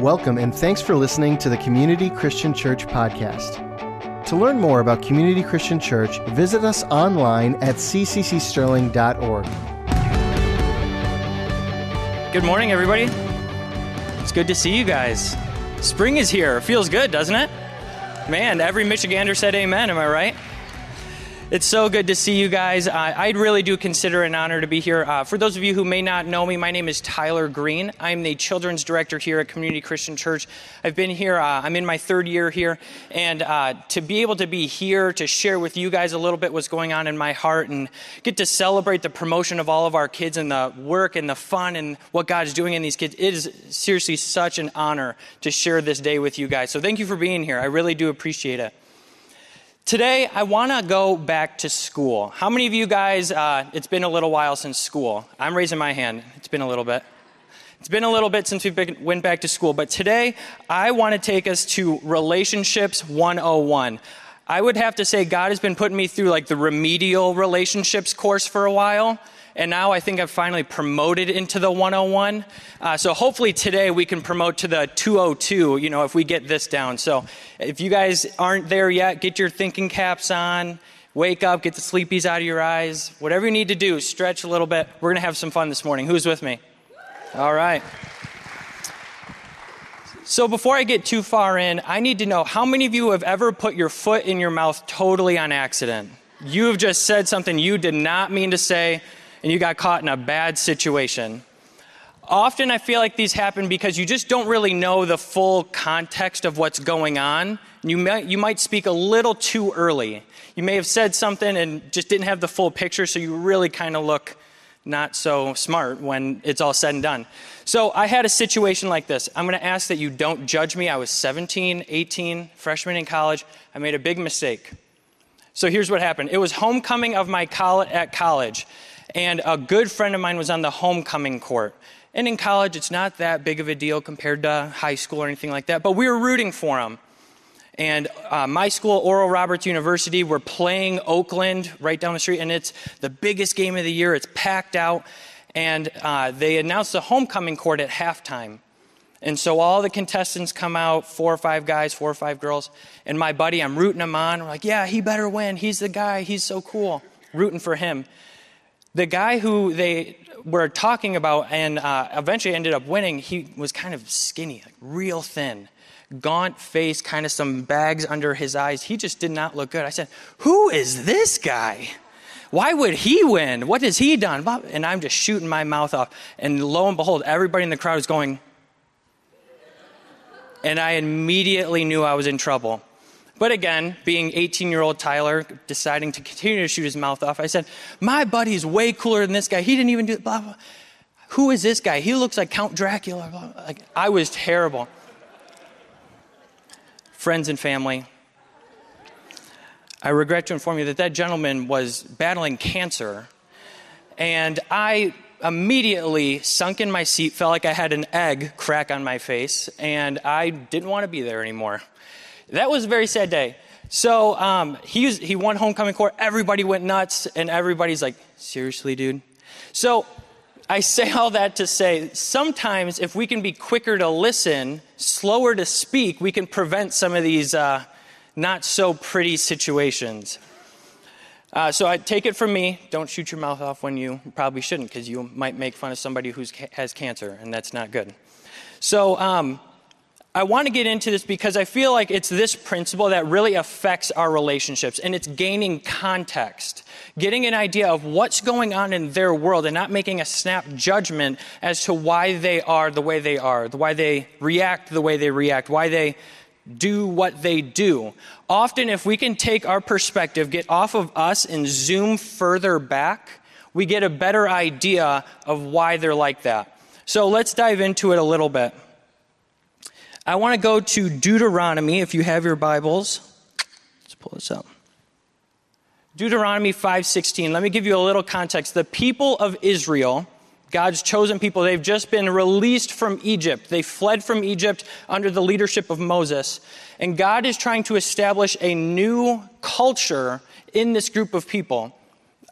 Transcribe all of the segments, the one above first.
Welcome and thanks for listening to the Community Christian Church podcast. To learn more about Community Christian Church, visit us online at cccsterling.org. Good morning, everybody. It's good to see you guys. Spring is here. Feels good, doesn't it? Man, every Michigander said amen, am I right? It's so good to see you guys. Uh, I really do consider it an honor to be here. Uh, for those of you who may not know me, my name is Tyler Green. I'm the children's director here at Community Christian Church. I've been here, uh, I'm in my third year here, and uh, to be able to be here to share with you guys a little bit what's going on in my heart and get to celebrate the promotion of all of our kids and the work and the fun and what God is doing in these kids, it is seriously such an honor to share this day with you guys. So thank you for being here. I really do appreciate it. Today, I want to go back to school. How many of you guys, uh, it's been a little while since school? I'm raising my hand. It's been a little bit. It's been a little bit since we went back to school, but today I want to take us to Relationships 101. I would have to say God has been putting me through like the remedial relationships course for a while and now I think I've finally promoted into the 101. Uh, so hopefully today we can promote to the 202, you know, if we get this down. So if you guys aren't there yet, get your thinking caps on, wake up, get the sleepies out of your eyes, whatever you need to do, stretch a little bit. We're going to have some fun this morning. Who's with me? All right. So, before I get too far in, I need to know how many of you have ever put your foot in your mouth totally on accident? You have just said something you did not mean to say, and you got caught in a bad situation. Often I feel like these happen because you just don't really know the full context of what's going on. You might, you might speak a little too early. You may have said something and just didn't have the full picture, so you really kind of look not so smart when it's all said and done. So I had a situation like this. I'm going to ask that you don't judge me. I was 17, 18, freshman in college. I made a big mistake. So here's what happened. It was homecoming of my college at college. And a good friend of mine was on the homecoming court. And in college, it's not that big of a deal compared to high school or anything like that, but we were rooting for him. And uh, my school, Oral Roberts University, we're playing Oakland right down the street, and it's the biggest game of the year. It's packed out. And uh, they announced the homecoming court at halftime. And so all the contestants come out, four or five guys, four or five girls. And my buddy, I'm rooting him on. We're like, yeah, he better win. He's the guy. He's so cool. Rooting for him. The guy who they were talking about and uh, eventually ended up winning, he was kind of skinny, like real thin, gaunt face, kind of some bags under his eyes. He just did not look good. I said, Who is this guy? Why would he win? What has he done? And I'm just shooting my mouth off. And lo and behold, everybody in the crowd is going, and I immediately knew I was in trouble. But again, being 18 year old Tyler, deciding to continue to shoot his mouth off, I said, My buddy's way cooler than this guy. He didn't even do. Blah, blah. Who is this guy? He looks like Count Dracula. Blah, like, I was terrible. Friends and family, I regret to inform you that that gentleman was battling cancer. And I immediately sunk in my seat, felt like I had an egg crack on my face, and I didn't want to be there anymore. That was a very sad day. So um, he, was, he won homecoming court. Everybody went nuts, and everybody's like, seriously, dude? So I say all that to say sometimes if we can be quicker to listen, slower to speak, we can prevent some of these uh, not so pretty situations. Uh, so I take it from me, don't shoot your mouth off when you probably shouldn't, because you might make fun of somebody who has cancer, and that's not good. So um, I want to get into this because I feel like it's this principle that really affects our relationships and it's gaining context, getting an idea of what's going on in their world and not making a snap judgment as to why they are the way they are, why they react the way they react, why they do what they do. Often, if we can take our perspective, get off of us, and zoom further back, we get a better idea of why they're like that. So let's dive into it a little bit. I want to go to Deuteronomy, if you have your Bibles. Let's pull this up. Deuteronomy 5:16. Let me give you a little context. The people of Israel, God's chosen people, they've just been released from Egypt. They fled from Egypt under the leadership of Moses. And God is trying to establish a new culture in this group of people.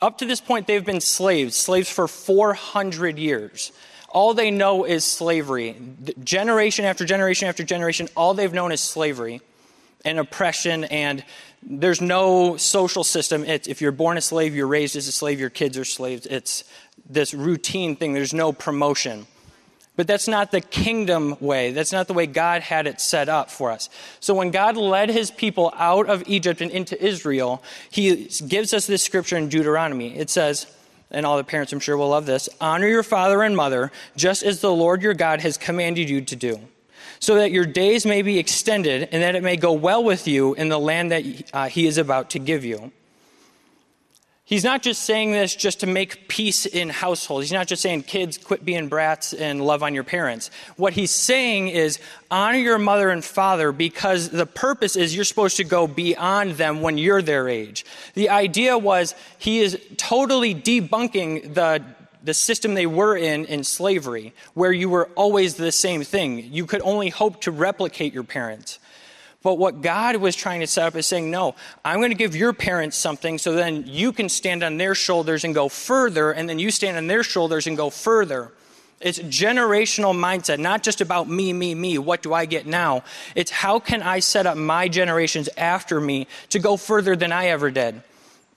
Up to this point, they've been slaves, slaves for 400 years all they know is slavery. Generation after generation after generation, all they've known is slavery and oppression, and there's no social system. It's, if you're born a slave, you're raised as a slave, your kids are slaves. It's this routine thing, there's no promotion. But that's not the kingdom way. That's not the way God had it set up for us. So when God led his people out of Egypt and into Israel, he gives us this scripture in Deuteronomy. It says, and all the parents I'm sure will love this honor your father and mother, just as the Lord your God has commanded you to do, so that your days may be extended and that it may go well with you in the land that uh, he is about to give you. He's not just saying this just to make peace in households. He's not just saying, kids, quit being brats and love on your parents. What he's saying is, honor your mother and father because the purpose is you're supposed to go beyond them when you're their age. The idea was he is totally debunking the the system they were in in slavery, where you were always the same thing. You could only hope to replicate your parents. But what God was trying to set up is saying, no, I'm going to give your parents something so then you can stand on their shoulders and go further, and then you stand on their shoulders and go further. It's generational mindset, not just about me, me, me. What do I get now? It's how can I set up my generations after me to go further than I ever did?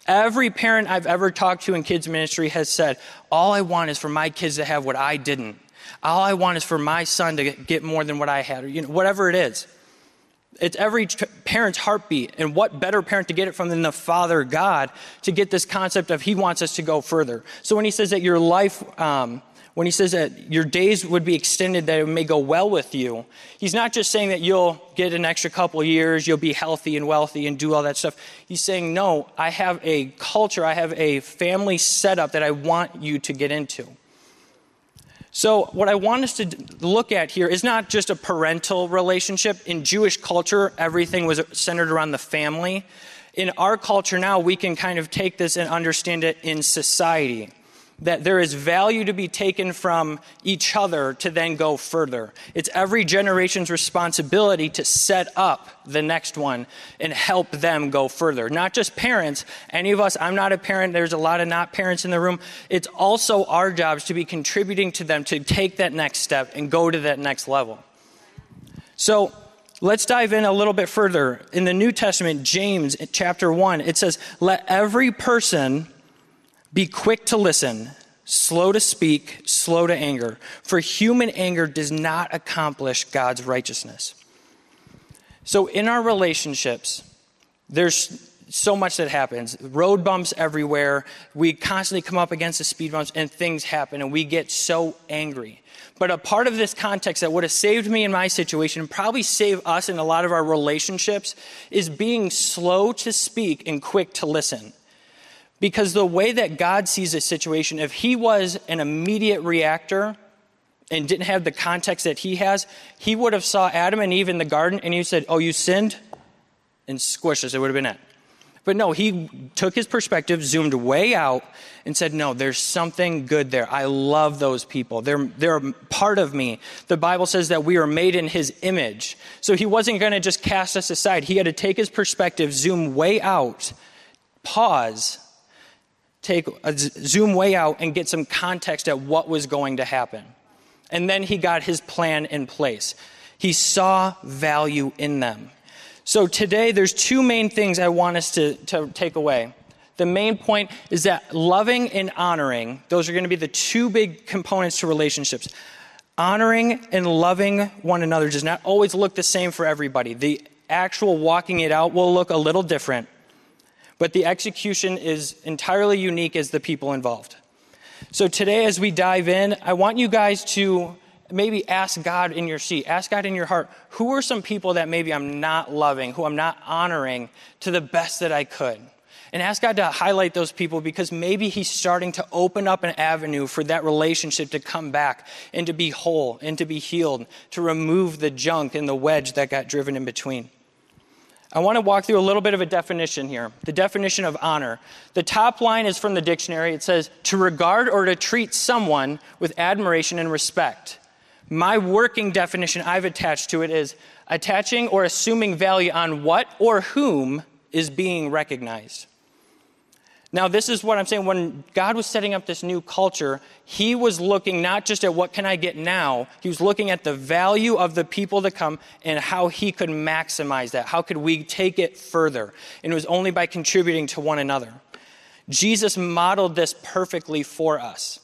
Every parent I've ever talked to in kids ministry has said, all I want is for my kids to have what I didn't. All I want is for my son to get more than what I had, or you know, whatever it is. It's every parent's heartbeat. And what better parent to get it from than the Father God to get this concept of He wants us to go further. So when He says that your life, um, when He says that your days would be extended, that it may go well with you, He's not just saying that you'll get an extra couple years, you'll be healthy and wealthy and do all that stuff. He's saying, no, I have a culture, I have a family setup that I want you to get into. So, what I want us to look at here is not just a parental relationship. In Jewish culture, everything was centered around the family. In our culture now, we can kind of take this and understand it in society that there is value to be taken from each other to then go further. It's every generation's responsibility to set up the next one and help them go further. Not just parents, any of us, I'm not a parent, there's a lot of not parents in the room. It's also our jobs to be contributing to them to take that next step and go to that next level. So, Let's dive in a little bit further. In the New Testament, James chapter 1, it says, Let every person be quick to listen, slow to speak, slow to anger, for human anger does not accomplish God's righteousness. So, in our relationships, there's so much that happens. Road bumps everywhere. We constantly come up against the speed bumps and things happen and we get so angry. But a part of this context that would have saved me in my situation, and probably save us in a lot of our relationships, is being slow to speak and quick to listen. Because the way that God sees a situation, if he was an immediate reactor and didn't have the context that he has, he would have saw Adam and Eve in the garden and he said, "Oh, you sinned," and squished us. It would have been it. But no, he took his perspective, zoomed way out, and said, No, there's something good there. I love those people. They're, they're part of me. The Bible says that we are made in his image. So he wasn't going to just cast us aside. He had to take his perspective, zoom way out, pause, take a zoom way out and get some context at what was going to happen. And then he got his plan in place. He saw value in them. So today, there's two main things I want us to, to take away. The main point is that loving and honoring, those are going to be the two big components to relationships. Honoring and loving one another does not always look the same for everybody. The actual walking it out will look a little different but the execution is entirely unique as the people involved. So today, as we dive in, I want you guys to maybe ask God in your seat, ask God in your heart, who are some people that maybe I'm not loving, who I'm not honoring to the best that I could? And ask God to highlight those people because maybe He's starting to open up an avenue for that relationship to come back and to be whole and to be healed, to remove the junk and the wedge that got driven in between. I want to walk through a little bit of a definition here the definition of honor. The top line is from the dictionary. It says, to regard or to treat someone with admiration and respect. My working definition I've attached to it is attaching or assuming value on what or whom is being recognized. Now, this is what I'm saying. When God was setting up this new culture, He was looking not just at what can I get now, He was looking at the value of the people to come and how He could maximize that. How could we take it further? And it was only by contributing to one another. Jesus modeled this perfectly for us.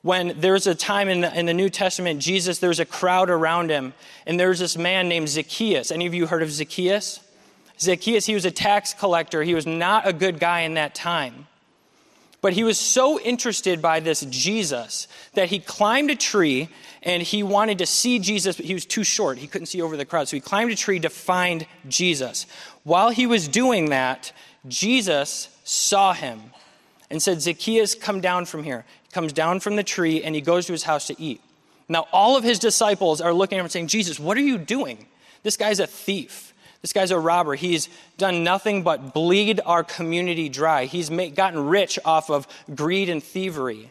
When there's a time in the, in the New Testament, Jesus, there's a crowd around him, and there's this man named Zacchaeus. Any of you heard of Zacchaeus? Zacchaeus, he was a tax collector. He was not a good guy in that time. But he was so interested by this Jesus that he climbed a tree and he wanted to see Jesus, but he was too short. He couldn't see over the crowd. So he climbed a tree to find Jesus. While he was doing that, Jesus saw him and said, Zacchaeus, come down from here. He comes down from the tree and he goes to his house to eat. Now, all of his disciples are looking at him and saying, Jesus, what are you doing? This guy's a thief. This guy's a robber. He's done nothing but bleed our community dry. He's made, gotten rich off of greed and thievery.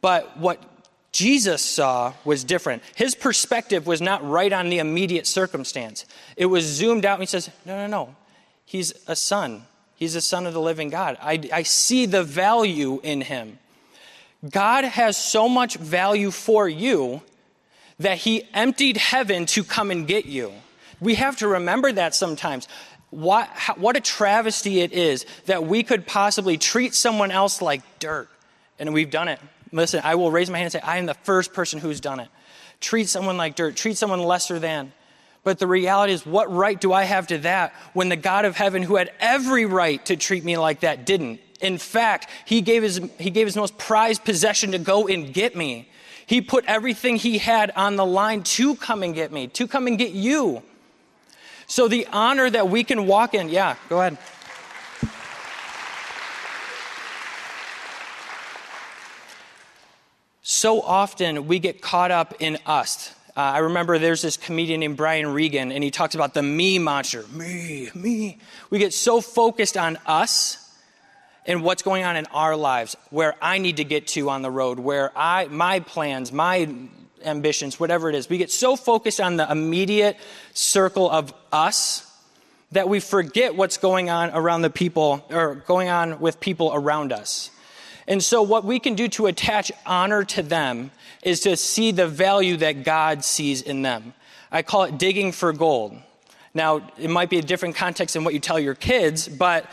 But what Jesus saw was different. His perspective was not right on the immediate circumstance, it was zoomed out, and he says, No, no, no. He's a son. He's a son of the living God. I, I see the value in him. God has so much value for you that he emptied heaven to come and get you. We have to remember that sometimes. What, how, what a travesty it is that we could possibly treat someone else like dirt. And we've done it. Listen, I will raise my hand and say, I am the first person who's done it. Treat someone like dirt, treat someone lesser than. But the reality is, what right do I have to that when the God of heaven, who had every right to treat me like that, didn't? In fact, he gave his, he gave his most prized possession to go and get me. He put everything he had on the line to come and get me, to come and get you. So the honor that we can walk in, yeah, go ahead. So often we get caught up in us. Uh, I remember there's this comedian named Brian Regan, and he talks about the me monster. Me, me. We get so focused on us and what's going on in our lives, where I need to get to on the road, where I, my plans, my ambitions, whatever it is. We get so focused on the immediate circle of us that we forget what's going on around the people or going on with people around us. And so, what we can do to attach honor to them is to see the value that God sees in them. I call it digging for gold. Now, it might be a different context than what you tell your kids, but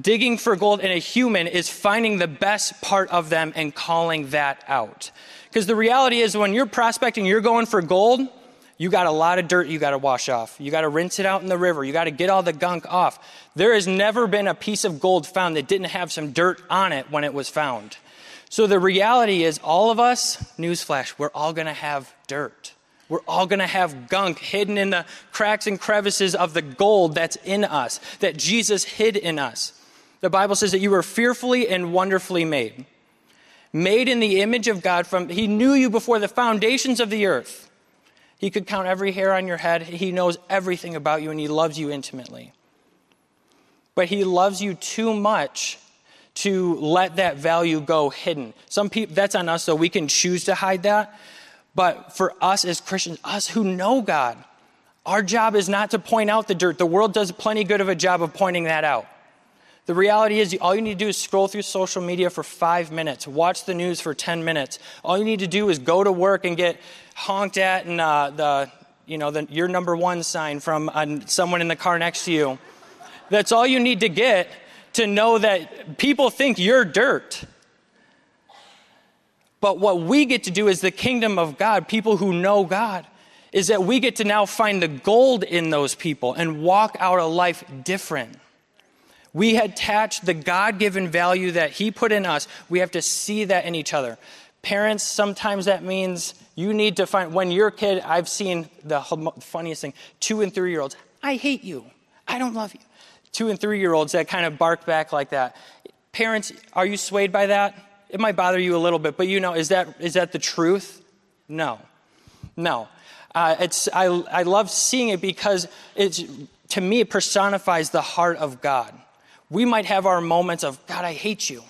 digging for gold in a human is finding the best part of them and calling that out. Because the reality is, when you're prospecting, you're going for gold, you got a lot of dirt you got to wash off. You got to rinse it out in the river. You got to get all the gunk off. There has never been a piece of gold found that didn't have some dirt on it when it was found. So the reality is, all of us, newsflash, we're all going to have dirt. We're all going to have gunk hidden in the cracks and crevices of the gold that's in us, that Jesus hid in us. The Bible says that you were fearfully and wonderfully made made in the image of God from he knew you before the foundations of the earth. He could count every hair on your head. He knows everything about you and he loves you intimately. But he loves you too much to let that value go hidden. Some people that's on us so We can choose to hide that. But for us as Christians, us who know God, our job is not to point out the dirt. The world does plenty good of a job of pointing that out. The reality is, all you need to do is scroll through social media for five minutes, watch the news for 10 minutes. All you need to do is go to work and get honked at and uh, the, you know, the, your number one sign from uh, someone in the car next to you. That's all you need to get to know that people think you're dirt. But what we get to do is the kingdom of God, people who know God, is that we get to now find the gold in those people and walk out a life different. We attach the God given value that He put in us. We have to see that in each other. Parents, sometimes that means you need to find, when you're a kid, I've seen the funniest thing two and three year olds, I hate you. I don't love you. Two and three year olds that kind of bark back like that. Parents, are you swayed by that? It might bother you a little bit, but you know, is that, is that the truth? No. No. Uh, it's, I, I love seeing it because it's, to me, it personifies the heart of God we might have our moments of, God, I hate you.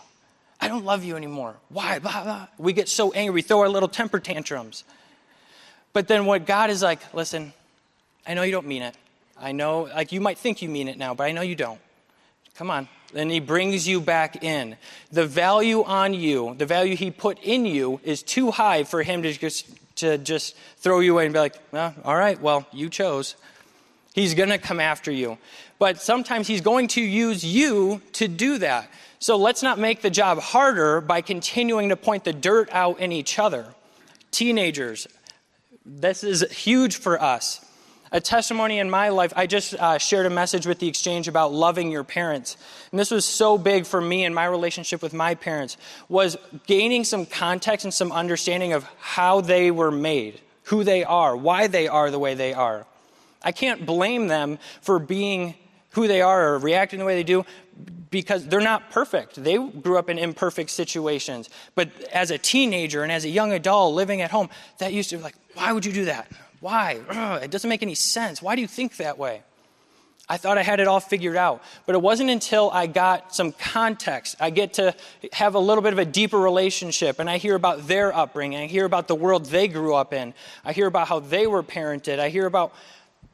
I don't love you anymore. Why? Blah, blah. We get so angry. We throw our little temper tantrums. But then what God is like, listen, I know you don't mean it. I know, like, you might think you mean it now, but I know you don't. Come on. And he brings you back in. The value on you, the value he put in you, is too high for him to just, to just throw you away and be like, well, all right, well, you chose. He's going to come after you. But sometimes he's going to use you to do that. So let's not make the job harder by continuing to point the dirt out in each other. Teenagers, this is huge for us a testimony in my life. I just uh, shared a message with the exchange about loving your parents. And this was so big for me and my relationship with my parents was gaining some context and some understanding of how they were made, who they are, why they are the way they are. I can't blame them for being who they are or reacting the way they do because they're not perfect. They grew up in imperfect situations. But as a teenager and as a young adult living at home, that used to be like, why would you do that? Why? It doesn't make any sense. Why do you think that way? I thought I had it all figured out. But it wasn't until I got some context, I get to have a little bit of a deeper relationship, and I hear about their upbringing, I hear about the world they grew up in, I hear about how they were parented, I hear about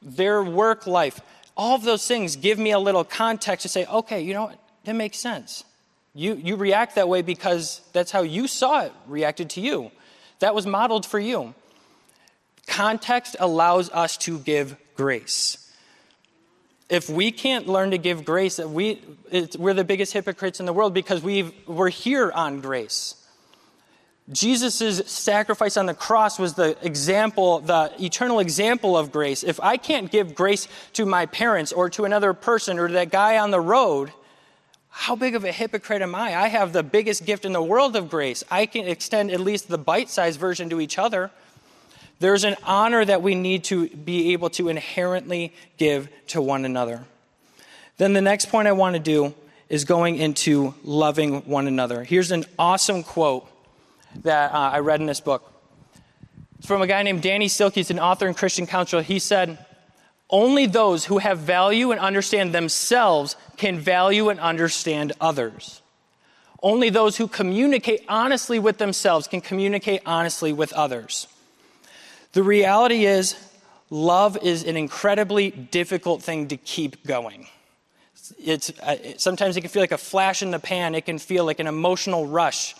their work life. All of those things give me a little context to say, okay, you know what? That makes sense. You, you react that way because that's how you saw it reacted to you. That was modeled for you. Context allows us to give grace. If we can't learn to give grace, we, we're the biggest hypocrites in the world because we we're here on grace. Jesus' sacrifice on the cross was the example, the eternal example of grace. If I can't give grace to my parents or to another person or to that guy on the road, how big of a hypocrite am I? I have the biggest gift in the world of grace. I can extend at least the bite sized version to each other. There's an honor that we need to be able to inherently give to one another. Then the next point I want to do is going into loving one another. Here's an awesome quote that uh, I read in this book. It's from a guy named Danny Silk. He's an author and Christian counselor. He said, Only those who have value and understand themselves can value and understand others. Only those who communicate honestly with themselves can communicate honestly with others. The reality is, love is an incredibly difficult thing to keep going. It's, uh, sometimes it can feel like a flash in the pan, it can feel like an emotional rush.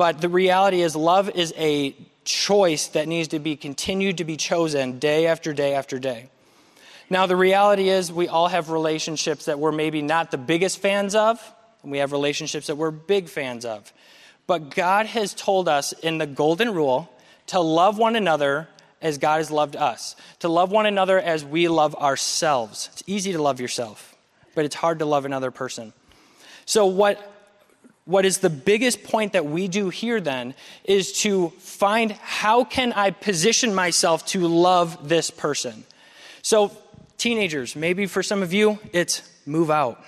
But the reality is, love is a choice that needs to be continued to be chosen day after day after day. Now, the reality is, we all have relationships that we're maybe not the biggest fans of, and we have relationships that we're big fans of. But God has told us in the Golden Rule to love one another as God has loved us, to love one another as we love ourselves. It's easy to love yourself, but it's hard to love another person. So, what, what is the biggest point that we do here then is to find how can I position myself to love this person? So, teenagers, maybe for some of you, it's move out.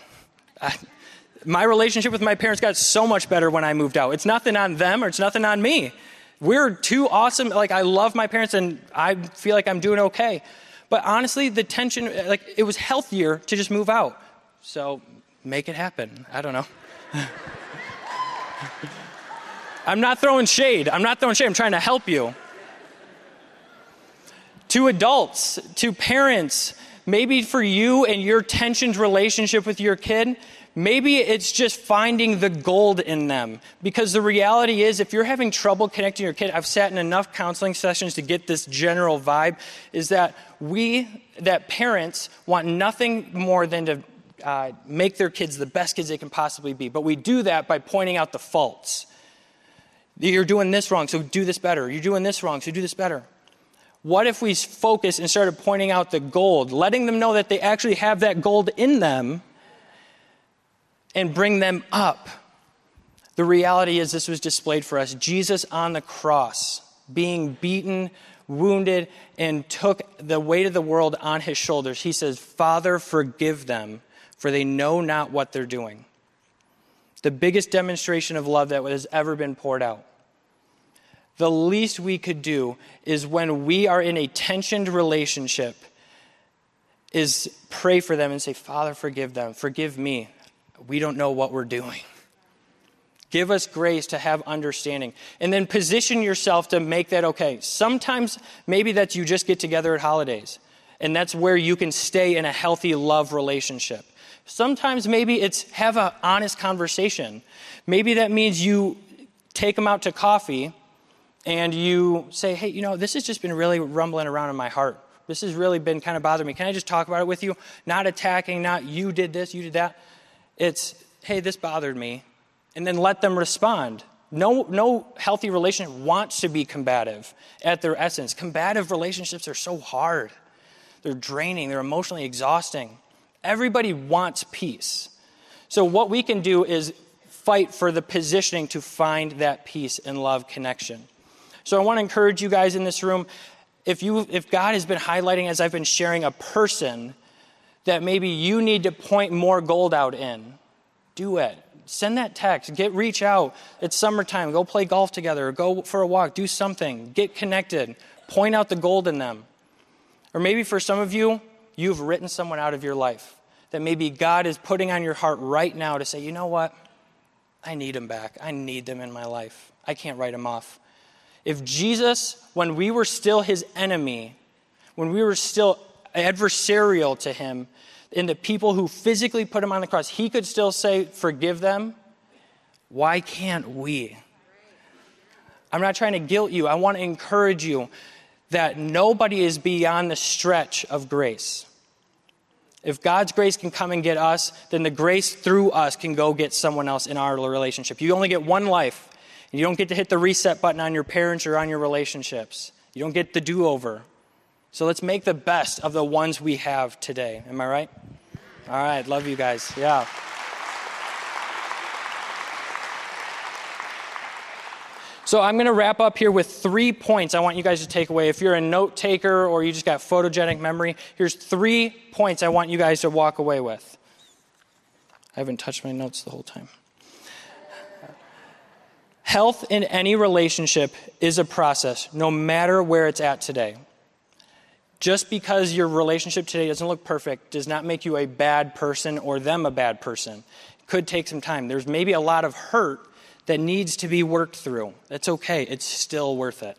I, my relationship with my parents got so much better when I moved out. It's nothing on them or it's nothing on me. We're too awesome. Like, I love my parents and I feel like I'm doing okay. But honestly, the tension, like, it was healthier to just move out. So make it happen. I don't know. I'm not throwing shade. I'm not throwing shade. I'm trying to help you. To adults, to parents, maybe for you and your tensioned relationship with your kid, Maybe it's just finding the gold in them. Because the reality is, if you're having trouble connecting your kid, I've sat in enough counseling sessions to get this general vibe, is that we, that parents, want nothing more than to uh, make their kids the best kids they can possibly be. But we do that by pointing out the faults. You're doing this wrong, so do this better. You're doing this wrong, so do this better. What if we focus and started pointing out the gold, letting them know that they actually have that gold in them? and bring them up. The reality is, this was displayed for us. Jesus on the cross, being beaten, wounded, and took the weight of the world on his shoulders. He says, Father, forgive them, for they know not what they're doing. The biggest demonstration of love that has ever been poured out. The least we could do is when we are in a tensioned relationship, is pray for them and say, Father, forgive them, forgive me we don't know what we're doing. Give us grace to have understanding. And then position yourself to make that okay. Sometimes, maybe that's you just get together at holidays, and that's where you can stay in a healthy love relationship. Sometimes maybe it's have an honest conversation. Maybe that means you take them out to coffee and you say, hey, you know, this has just been really rumbling around in my heart. This has really been kind of bothering me. Can I just talk about it with you? Not attacking, not you did this, you did that. It's, hey, this bothered me. And then let them respond. No, no healthy relationship wants to be combative at their essence. Combative relationships are so hard, they're draining, they're emotionally exhausting. Everybody wants peace. So, what we can do is fight for the positioning to find that peace and love connection. So, I want to encourage you guys in this room if, you, if God has been highlighting, as I've been sharing, a person that maybe you need to point more gold out in, do it. Send that text. Get reach out. It's summertime. Go play golf together. Go for a walk. Do something. Get connected. Point out the gold in them. Or maybe for some of you, you've written someone out of your life that maybe God is putting on your heart right now to say, you know what? I need them back. I need them in my life. I can't write them off. If Jesus, when we were still his enemy, when we were still adversarial to him, and the people who physically put him on the cross, he could still say, Forgive them. Why can't we? I'm not trying to guilt you. I want to encourage you that nobody is beyond the stretch of grace. If God's grace can come and get us, then the grace through us can go get someone else in our relationship. You only get one life. And you don't get to hit the reset button on your parents or on your relationships. You don't get the do over. So let's make the best of the ones we have today. Am I right? All right. Love you guys. Yeah. So I'm going to wrap up here with three points I want you guys to take away. If you're a note taker or you just got photogenic memory, here's three points I want you guys to walk away with. I haven't touched my notes the whole time. Health in any relationship is a process, no matter where it's at today. Just because your relationship today doesn't look perfect does not make you a bad person or them a bad person. It could take some time. There's maybe a lot of hurt that needs to be worked through. That's okay, it's still worth it.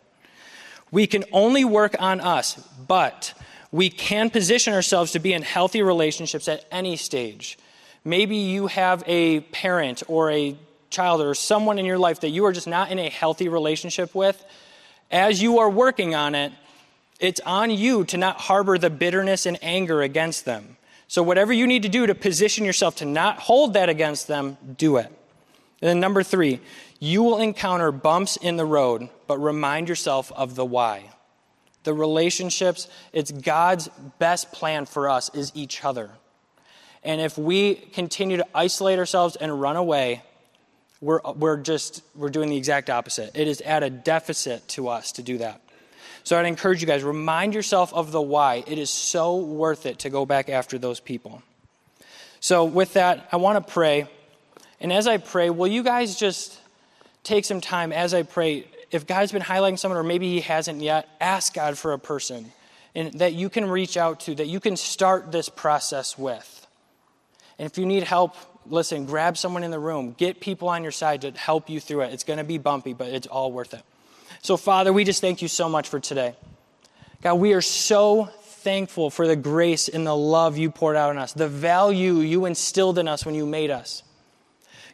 We can only work on us, but we can position ourselves to be in healthy relationships at any stage. Maybe you have a parent or a child or someone in your life that you are just not in a healthy relationship with, as you are working on it, it's on you to not harbor the bitterness and anger against them. So, whatever you need to do to position yourself to not hold that against them, do it. And then, number three, you will encounter bumps in the road, but remind yourself of the why. The relationships, it's God's best plan for us is each other. And if we continue to isolate ourselves and run away, we're, we're just we're doing the exact opposite it is at a deficit to us to do that so i'd encourage you guys remind yourself of the why it is so worth it to go back after those people so with that i want to pray and as i pray will you guys just take some time as i pray if god's been highlighting someone or maybe he hasn't yet ask god for a person and that you can reach out to that you can start this process with and if you need help listen, grab someone in the room, get people on your side to help you through it. It's going to be bumpy, but it's all worth it. So, Father, we just thank you so much for today. God, we are so thankful for the grace and the love you poured out on us, the value you instilled in us when you made us.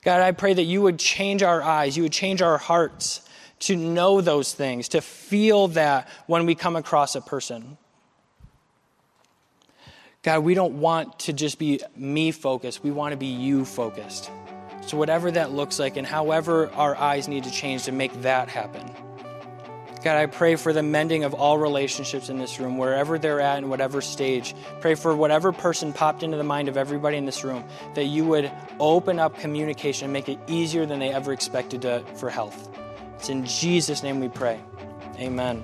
God, I pray that you would change our eyes, you would change our hearts to know those things, to feel that when we come across a person. God, we don't want to just be me focused. We want to be you focused. So, whatever that looks like, and however our eyes need to change to make that happen. God, I pray for the mending of all relationships in this room, wherever they're at, in whatever stage. Pray for whatever person popped into the mind of everybody in this room, that you would open up communication and make it easier than they ever expected to, for health. It's in Jesus' name we pray. Amen.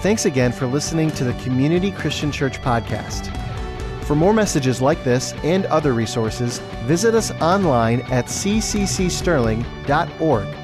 Thanks again for listening to the Community Christian Church podcast. For more messages like this and other resources, visit us online at cccsterling.org.